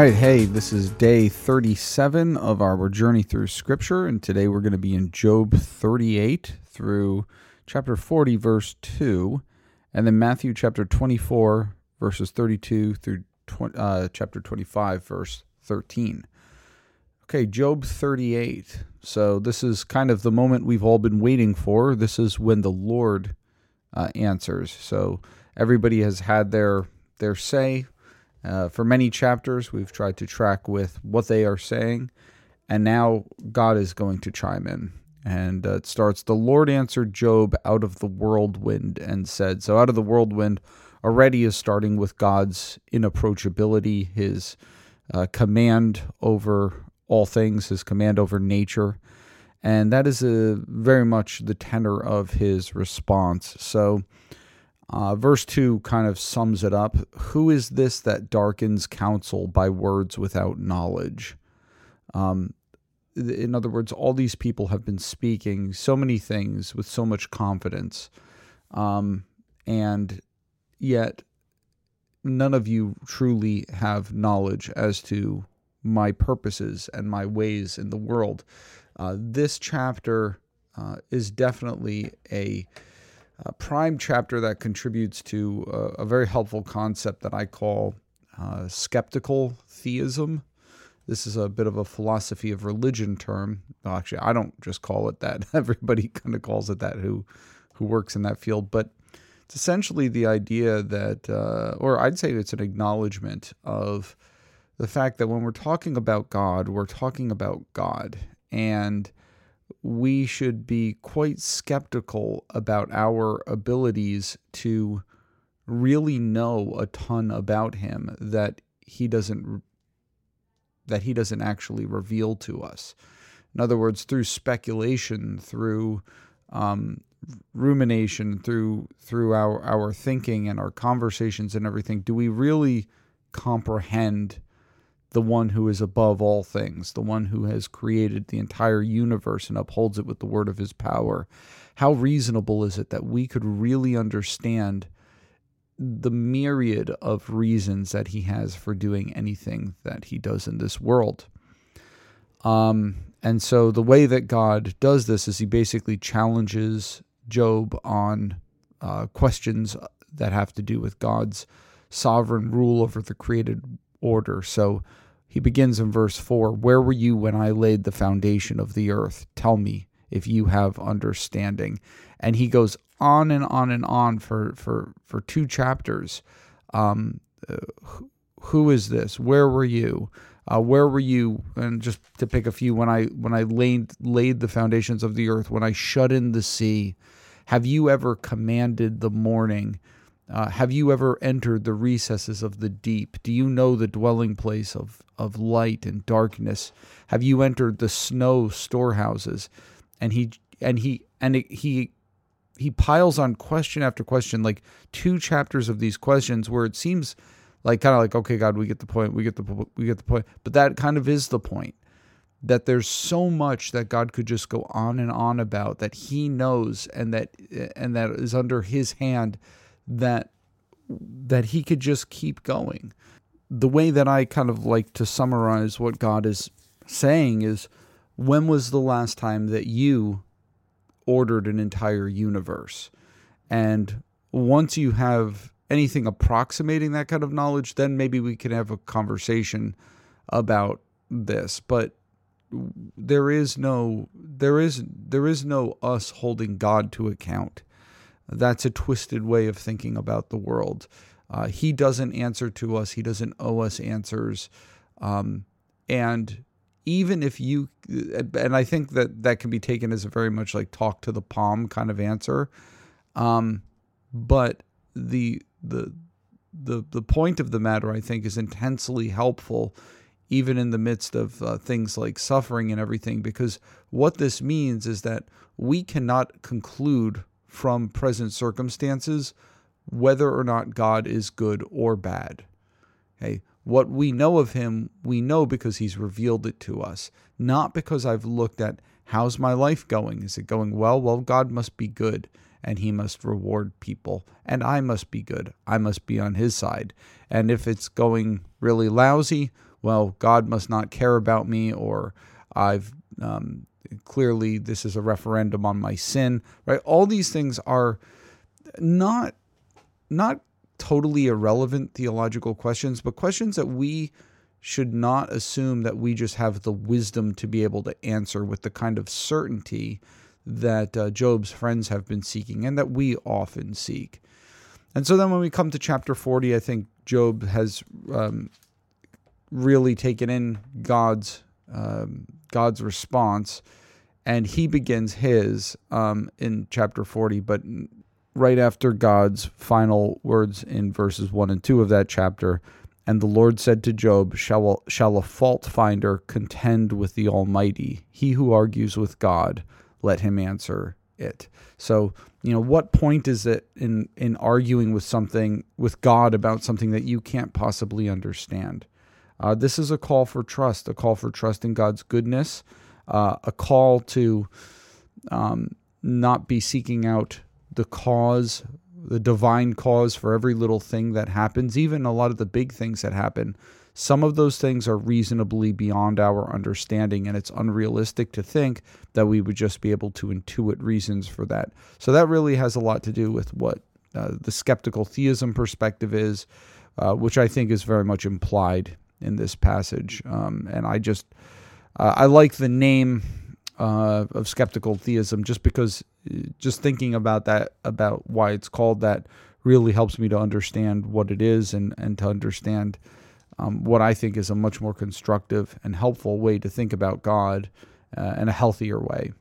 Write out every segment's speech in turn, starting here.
Right, hey, this is day 37 of our journey through Scripture, and today we're going to be in Job 38 through chapter 40, verse 2, and then Matthew chapter 24, verses 32 through uh, chapter 25, verse 13. Okay, Job 38. So this is kind of the moment we've all been waiting for. This is when the Lord uh, answers. So everybody has had their their say. Uh, for many chapters, we've tried to track with what they are saying, and now God is going to chime in. And uh, it starts The Lord answered Job out of the whirlwind and said, So out of the whirlwind already is starting with God's inapproachability, his uh, command over all things, his command over nature. And that is a, very much the tenor of his response. So, uh, verse 2 kind of sums it up. Who is this that darkens counsel by words without knowledge? Um, in other words, all these people have been speaking so many things with so much confidence, um, and yet none of you truly have knowledge as to my purposes and my ways in the world. Uh, this chapter uh, is definitely a a prime chapter that contributes to a, a very helpful concept that I call uh, skeptical theism. This is a bit of a philosophy of religion term. Well, actually, I don't just call it that. Everybody kind of calls it that who who works in that field. But it's essentially the idea that, uh, or I'd say it's an acknowledgement of the fact that when we're talking about God, we're talking about God. And we should be quite skeptical about our abilities to really know a ton about him that he doesn't that he doesn't actually reveal to us. In other words, through speculation, through um, rumination, through through our our thinking and our conversations and everything, do we really comprehend the one who is above all things, the one who has created the entire universe and upholds it with the word of his power. How reasonable is it that we could really understand the myriad of reasons that he has for doing anything that he does in this world? Um, and so the way that God does this is he basically challenges Job on uh, questions that have to do with God's sovereign rule over the created order. So he begins in verse 4 Where were you when I laid the foundation of the earth? Tell me if you have understanding. And he goes on and on and on for, for, for two chapters. Um, uh, who is this? Where were you? Uh, where were you? And just to pick a few, when I when I laid laid the foundations of the earth, when I shut in the sea, have you ever commanded the morning? Uh, have you ever entered the recesses of the deep? Do you know the dwelling place of, of light and darkness? Have you entered the snow storehouses? And he and he and he he piles on question after question, like two chapters of these questions, where it seems like kind of like okay, God, we get the point, we get the we get the point, but that kind of is the point. That there's so much that God could just go on and on about that He knows and that and that is under His hand that that he could just keep going. The way that I kind of like to summarize what God is saying is when was the last time that you ordered an entire universe? And once you have anything approximating that kind of knowledge, then maybe we can have a conversation about this. But there is no there is there is no us holding God to account. That's a twisted way of thinking about the world. Uh, he doesn't answer to us, he doesn't owe us answers. Um, and even if you, and I think that that can be taken as a very much like talk to the palm kind of answer. Um, but the, the, the, the point of the matter, I think, is intensely helpful even in the midst of uh, things like suffering and everything, because what this means is that we cannot conclude from present circumstances whether or not God is good or bad. Okay? What we know of him, we know because he's revealed it to us, not because I've looked at how's my life going? Is it going well? Well, God must be good and he must reward people, and I must be good. I must be on his side. And if it's going really lousy, well, God must not care about me, or I've um, clearly this is a referendum on my sin, right? All these things are not not totally irrelevant theological questions, but questions that we should not assume that we just have the wisdom to be able to answer with the kind of certainty that uh, Job's friends have been seeking and that we often seek. And so then when we come to chapter 40, I think Job has um, really taken in God's um, God's response, and he begins his um, in chapter 40, but right after God's final words in verses 1 and 2 of that chapter, and the Lord said to Job, Shall, shall a fault finder contend with the Almighty? He who argues with God, let him answer it. So, you know, what point is it in, in arguing with something, with God about something that you can't possibly understand? Uh, this is a call for trust, a call for trust in God's goodness, uh, a call to um, not be seeking out the cause the divine cause for every little thing that happens, even a lot of the big things that happen. Some of those things are reasonably beyond our understanding, and it's unrealistic to think that we would just be able to intuit reasons for that. So, that really has a lot to do with what uh, the skeptical theism perspective is, uh, which I think is very much implied in this passage. Um, and I just, uh, I like the name uh, of skeptical theism just because just thinking about that about why it's called that really helps me to understand what it is and and to understand um, what I think is a much more constructive and helpful way to think about God uh, in a healthier way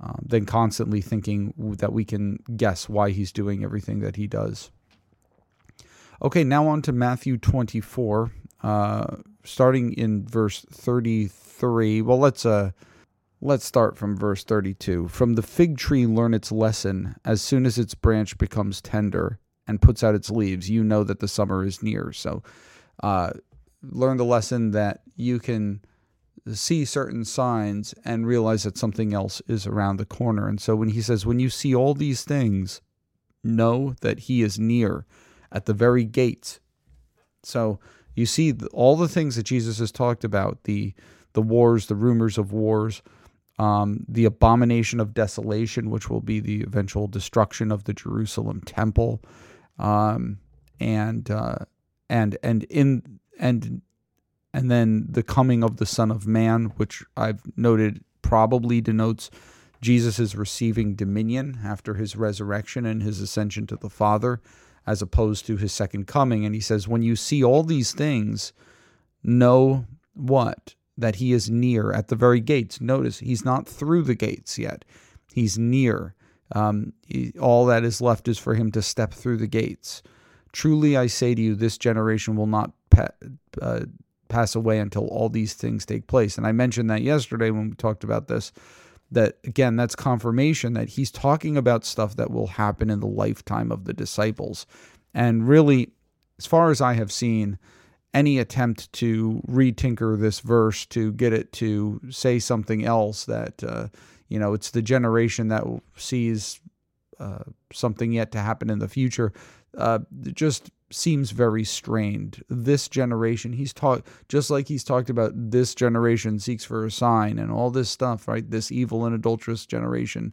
um, than constantly thinking that we can guess why He's doing everything that He does. Okay, now on to Matthew 24, uh, starting in verse 33. Well, let's uh, Let's start from verse 32. From the fig tree, learn its lesson. As soon as its branch becomes tender and puts out its leaves, you know that the summer is near. So, uh, learn the lesson that you can see certain signs and realize that something else is around the corner. And so, when he says, When you see all these things, know that he is near at the very gates. So, you see all the things that Jesus has talked about the the wars, the rumors of wars, um, the abomination of desolation, which will be the eventual destruction of the Jerusalem temple, um, and uh, and and in and and then the coming of the Son of Man, which I've noted probably denotes Jesus is receiving dominion after his resurrection and his ascension to the Father, as opposed to his second coming. And he says, when you see all these things, know what that he is near at the very gates. Notice he's not through the gates yet, he's near. Um, all that is left is for him to step through the gates. Truly, I say to you, this generation will not pa- uh, pass away until all these things take place. And I mentioned that yesterday when we talked about this. That again, that's confirmation that he's talking about stuff that will happen in the lifetime of the disciples. And really, as far as I have seen, any attempt to retinker this verse to get it to say something else that uh, you know it's the generation that sees uh, something yet to happen in the future uh, just seems very strained. This generation he's talked just like he's talked about this generation seeks for a sign and all this stuff right? This evil and adulterous generation.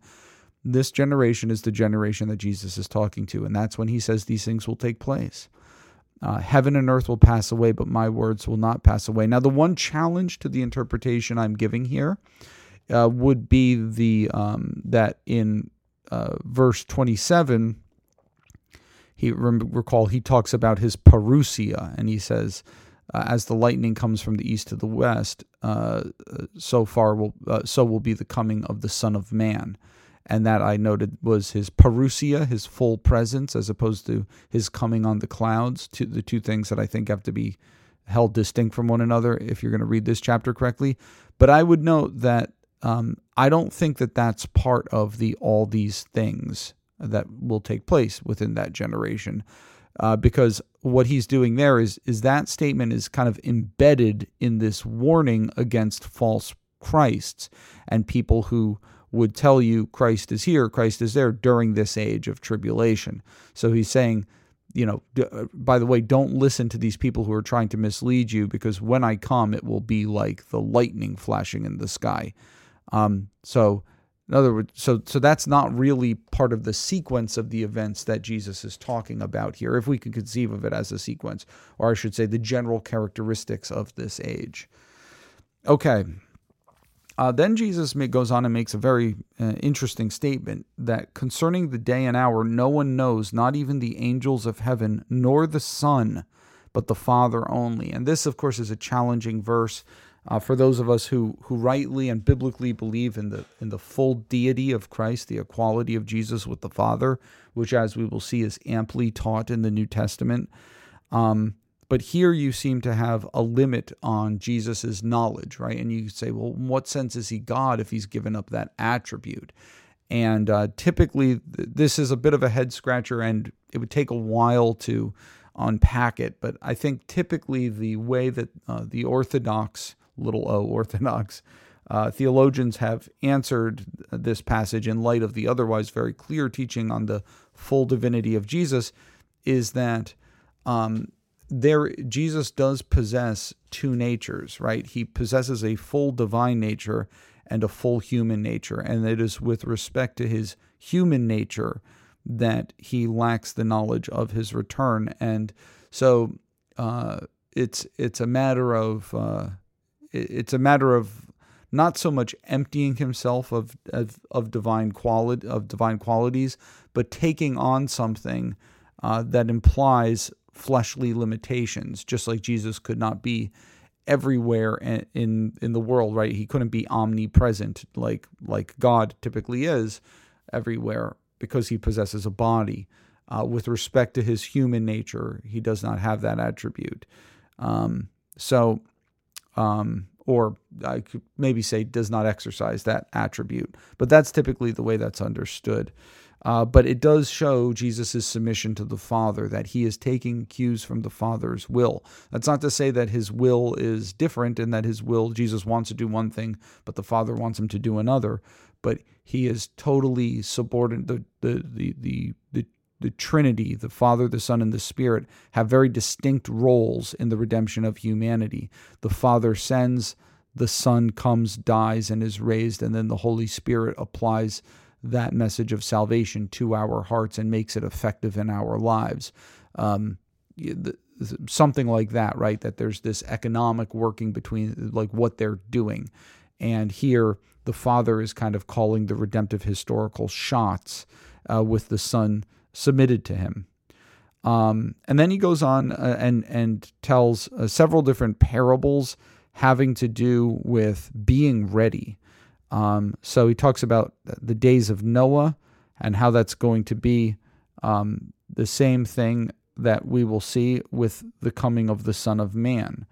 This generation is the generation that jesus is talking to and that's when he says these things will take place. Uh, heaven and earth will pass away, but my words will not pass away. Now, the one challenge to the interpretation I'm giving here uh, would be the um, that in uh, verse 27, he recall he talks about his parousia, and he says, uh, "As the lightning comes from the east to the west, uh, so far will uh, so will be the coming of the Son of Man." and that I noted was his parousia, his full presence, as opposed to his coming on the clouds. To the two things that I think have to be held distinct from one another if you're going to read this chapter correctly. But I would note that um, I don't think that that's part of the all these things that will take place within that generation. Uh, because what he's doing there is is that statement is kind of embedded in this warning against false Christs and people who would tell you Christ is here, Christ is there during this age of tribulation. So he's saying you know, uh, by the way, don't listen to these people who are trying to mislead you because when I come, it will be like the lightning flashing in the sky. Um, so, in other words, so so that's not really part of the sequence of the events that Jesus is talking about here, if we can conceive of it as a sequence, or I should say, the general characteristics of this age. Okay. Uh, then Jesus goes on and makes a very uh, interesting statement that concerning the day and hour, no one knows, not even the angels of heaven, nor the Son, but the Father only. And this, of course, is a challenging verse uh, for those of us who who rightly and biblically believe in the in the full deity of Christ, the equality of Jesus with the Father, which, as we will see, is amply taught in the New Testament. Um, but here you seem to have a limit on Jesus's knowledge, right? And you say, well, in what sense is he God if he's given up that attribute? And uh, typically, this is a bit of a head scratcher, and it would take a while to unpack it. But I think typically the way that uh, the Orthodox little o orthodox uh, theologians have answered this passage in light of the otherwise very clear teaching on the full divinity of Jesus is that um, there Jesus does possess two natures, right? He possesses a full divine nature and a full human nature, and it is with respect to his human nature that he lacks the knowledge of his return, and so uh, it's it's a matter of uh, it's a matter of not so much emptying himself of, of, of divine quality of divine qualities, but taking on something uh, that implies fleshly limitations, just like Jesus could not be everywhere in in the world, right? He couldn't be omnipresent like like God typically is everywhere because he possesses a body. Uh, with respect to his human nature, he does not have that attribute. Um, so um, or I could maybe say does not exercise that attribute. But that's typically the way that's understood. Uh, but it does show Jesus' submission to the Father, that he is taking cues from the Father's will. That's not to say that his will is different and that his will, Jesus wants to do one thing, but the Father wants him to do another. But he is totally subordinate. The, the, the, the, the the Trinity, the Father, the Son, and the Spirit, have very distinct roles in the redemption of humanity. The Father sends, the Son comes, dies, and is raised, and then the Holy Spirit applies that message of salvation to our hearts and makes it effective in our lives. Um, something like that, right? That there's this economic working between like what they're doing. And here, the Father is kind of calling the redemptive historical shots uh, with the Son submitted to him. Um, and then he goes on uh, and and tells uh, several different parables having to do with being ready. Um, so he talks about the days of Noah and how that's going to be um, the same thing that we will see with the coming of the Son of Man.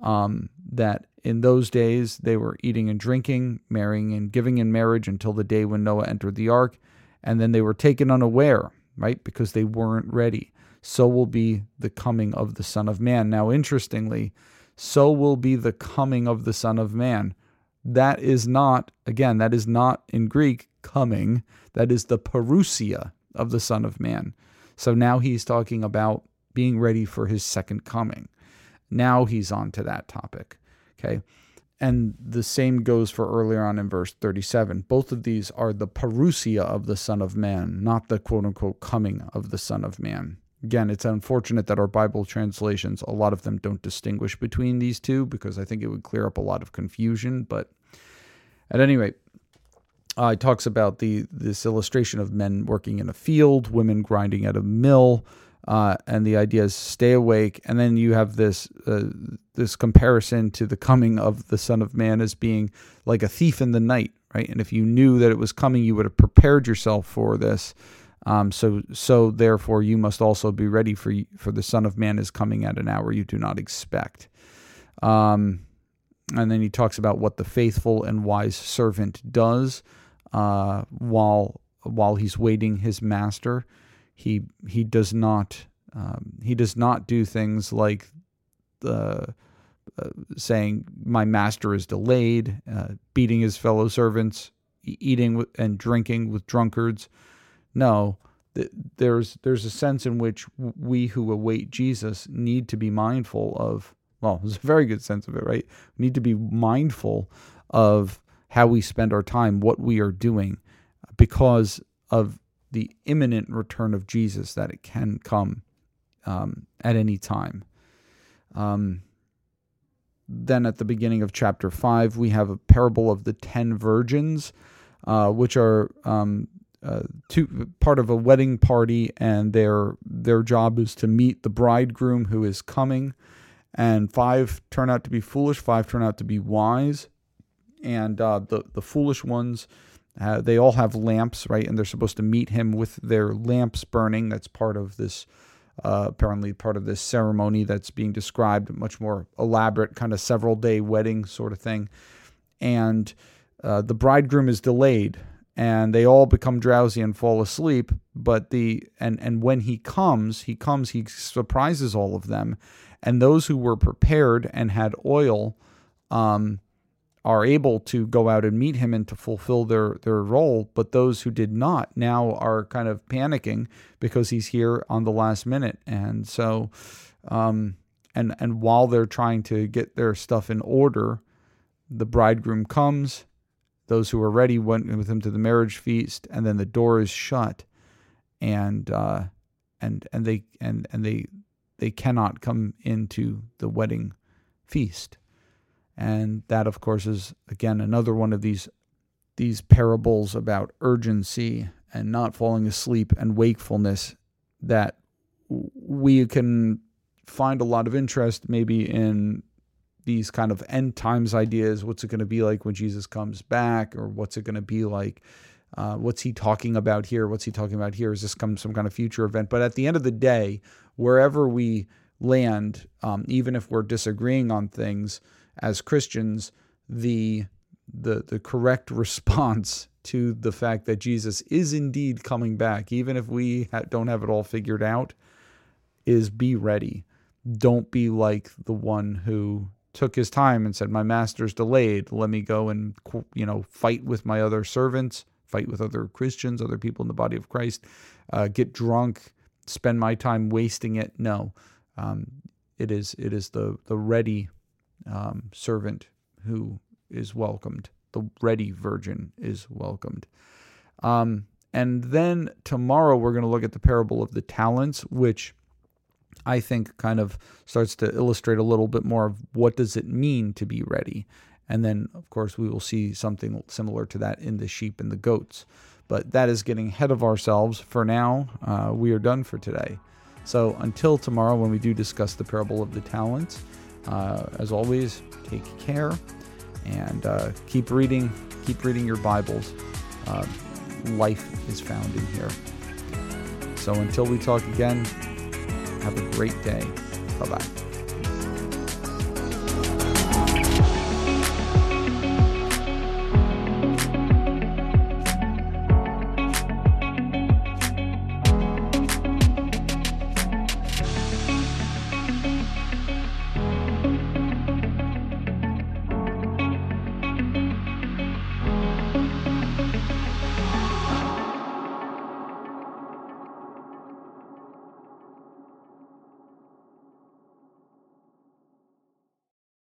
Um, that in those days they were eating and drinking, marrying and giving in marriage until the day when Noah entered the ark, and then they were taken unaware right? Because they weren't ready. So will be the coming of the Son of Man. Now, interestingly, so will be the coming of the Son of Man. That is not, again, that is not in Greek coming. That is the parousia of the Son of Man. So now he's talking about being ready for his second coming. Now he's on to that topic. Okay. And the same goes for earlier on in verse 37. Both of these are the parousia of the Son of Man, not the quote unquote coming of the Son of Man. Again, it's unfortunate that our Bible translations, a lot of them don't distinguish between these two because I think it would clear up a lot of confusion. But at any rate, uh, it talks about the this illustration of men working in a field, women grinding at a mill, uh, and the idea is stay awake. And then you have this uh, this comparison to the coming of the Son of Man as being like a thief in the night, right? And if you knew that it was coming, you would have prepared yourself for this. Um, so so therefore, you must also be ready for for the Son of Man is coming at an hour you do not expect. Um, and then he talks about what the faithful and wise servant does uh, while while he's waiting his master. He he does not um, he does not do things like the uh, saying my master is delayed, uh, beating his fellow servants, eating and drinking with drunkards. No, there's there's a sense in which we who await Jesus need to be mindful of well, there's a very good sense of it, right? We need to be mindful of how we spend our time, what we are doing, because of the imminent return of Jesus, that it can come um, at any time. Um, then at the beginning of chapter 5, we have a parable of the ten virgins, uh, which are um, uh, two, part of a wedding party, and their, their job is to meet the bridegroom who is coming. And five turn out to be foolish, five turn out to be wise. And uh, the, the foolish ones, uh, they all have lamps, right? And they're supposed to meet him with their lamps burning. That's part of this uh, apparently part of this ceremony that's being described, much more elaborate, kind of several day wedding sort of thing. And uh, the bridegroom is delayed, and they all become drowsy and fall asleep. But the and and when he comes, he comes, he surprises all of them, and those who were prepared and had oil. Um, are able to go out and meet him and to fulfill their, their role. But those who did not now are kind of panicking because he's here on the last minute. And so, um, and, and while they're trying to get their stuff in order, the bridegroom comes. Those who are ready went with him to the marriage feast, and then the door is shut, and uh, and and they and and they they cannot come into the wedding feast. And that, of course, is again another one of these these parables about urgency and not falling asleep and wakefulness that we can find a lot of interest maybe in these kind of end times ideas. What's it going to be like when Jesus comes back, or what's it going to be like? Uh, what's he talking about here? What's he talking about here? Is this come some kind of future event? But at the end of the day, wherever we land, um, even if we're disagreeing on things, as Christians the the the correct response to the fact that Jesus is indeed coming back, even if we ha- don't have it all figured out, is be ready. Don't be like the one who took his time and said, "My master's delayed. Let me go and you know fight with my other servants, fight with other Christians, other people in the body of Christ, uh, get drunk, spend my time wasting it." No, um, it is it is the the ready um, servant who is welcomed. The ready virgin is welcomed. Um, and then tomorrow we're going to look at the parable of the talents, which I think kind of starts to illustrate a little bit more of what does it mean to be ready. And then, of course, we will see something similar to that in the sheep and the goats. But that is getting ahead of ourselves. For now, uh, we are done for today. So until tomorrow, when we do discuss the parable of the talents, uh, as always, take care and uh, keep reading. Keep reading your Bibles. Uh, life is found in here. So until we talk again, have a great day. Bye bye.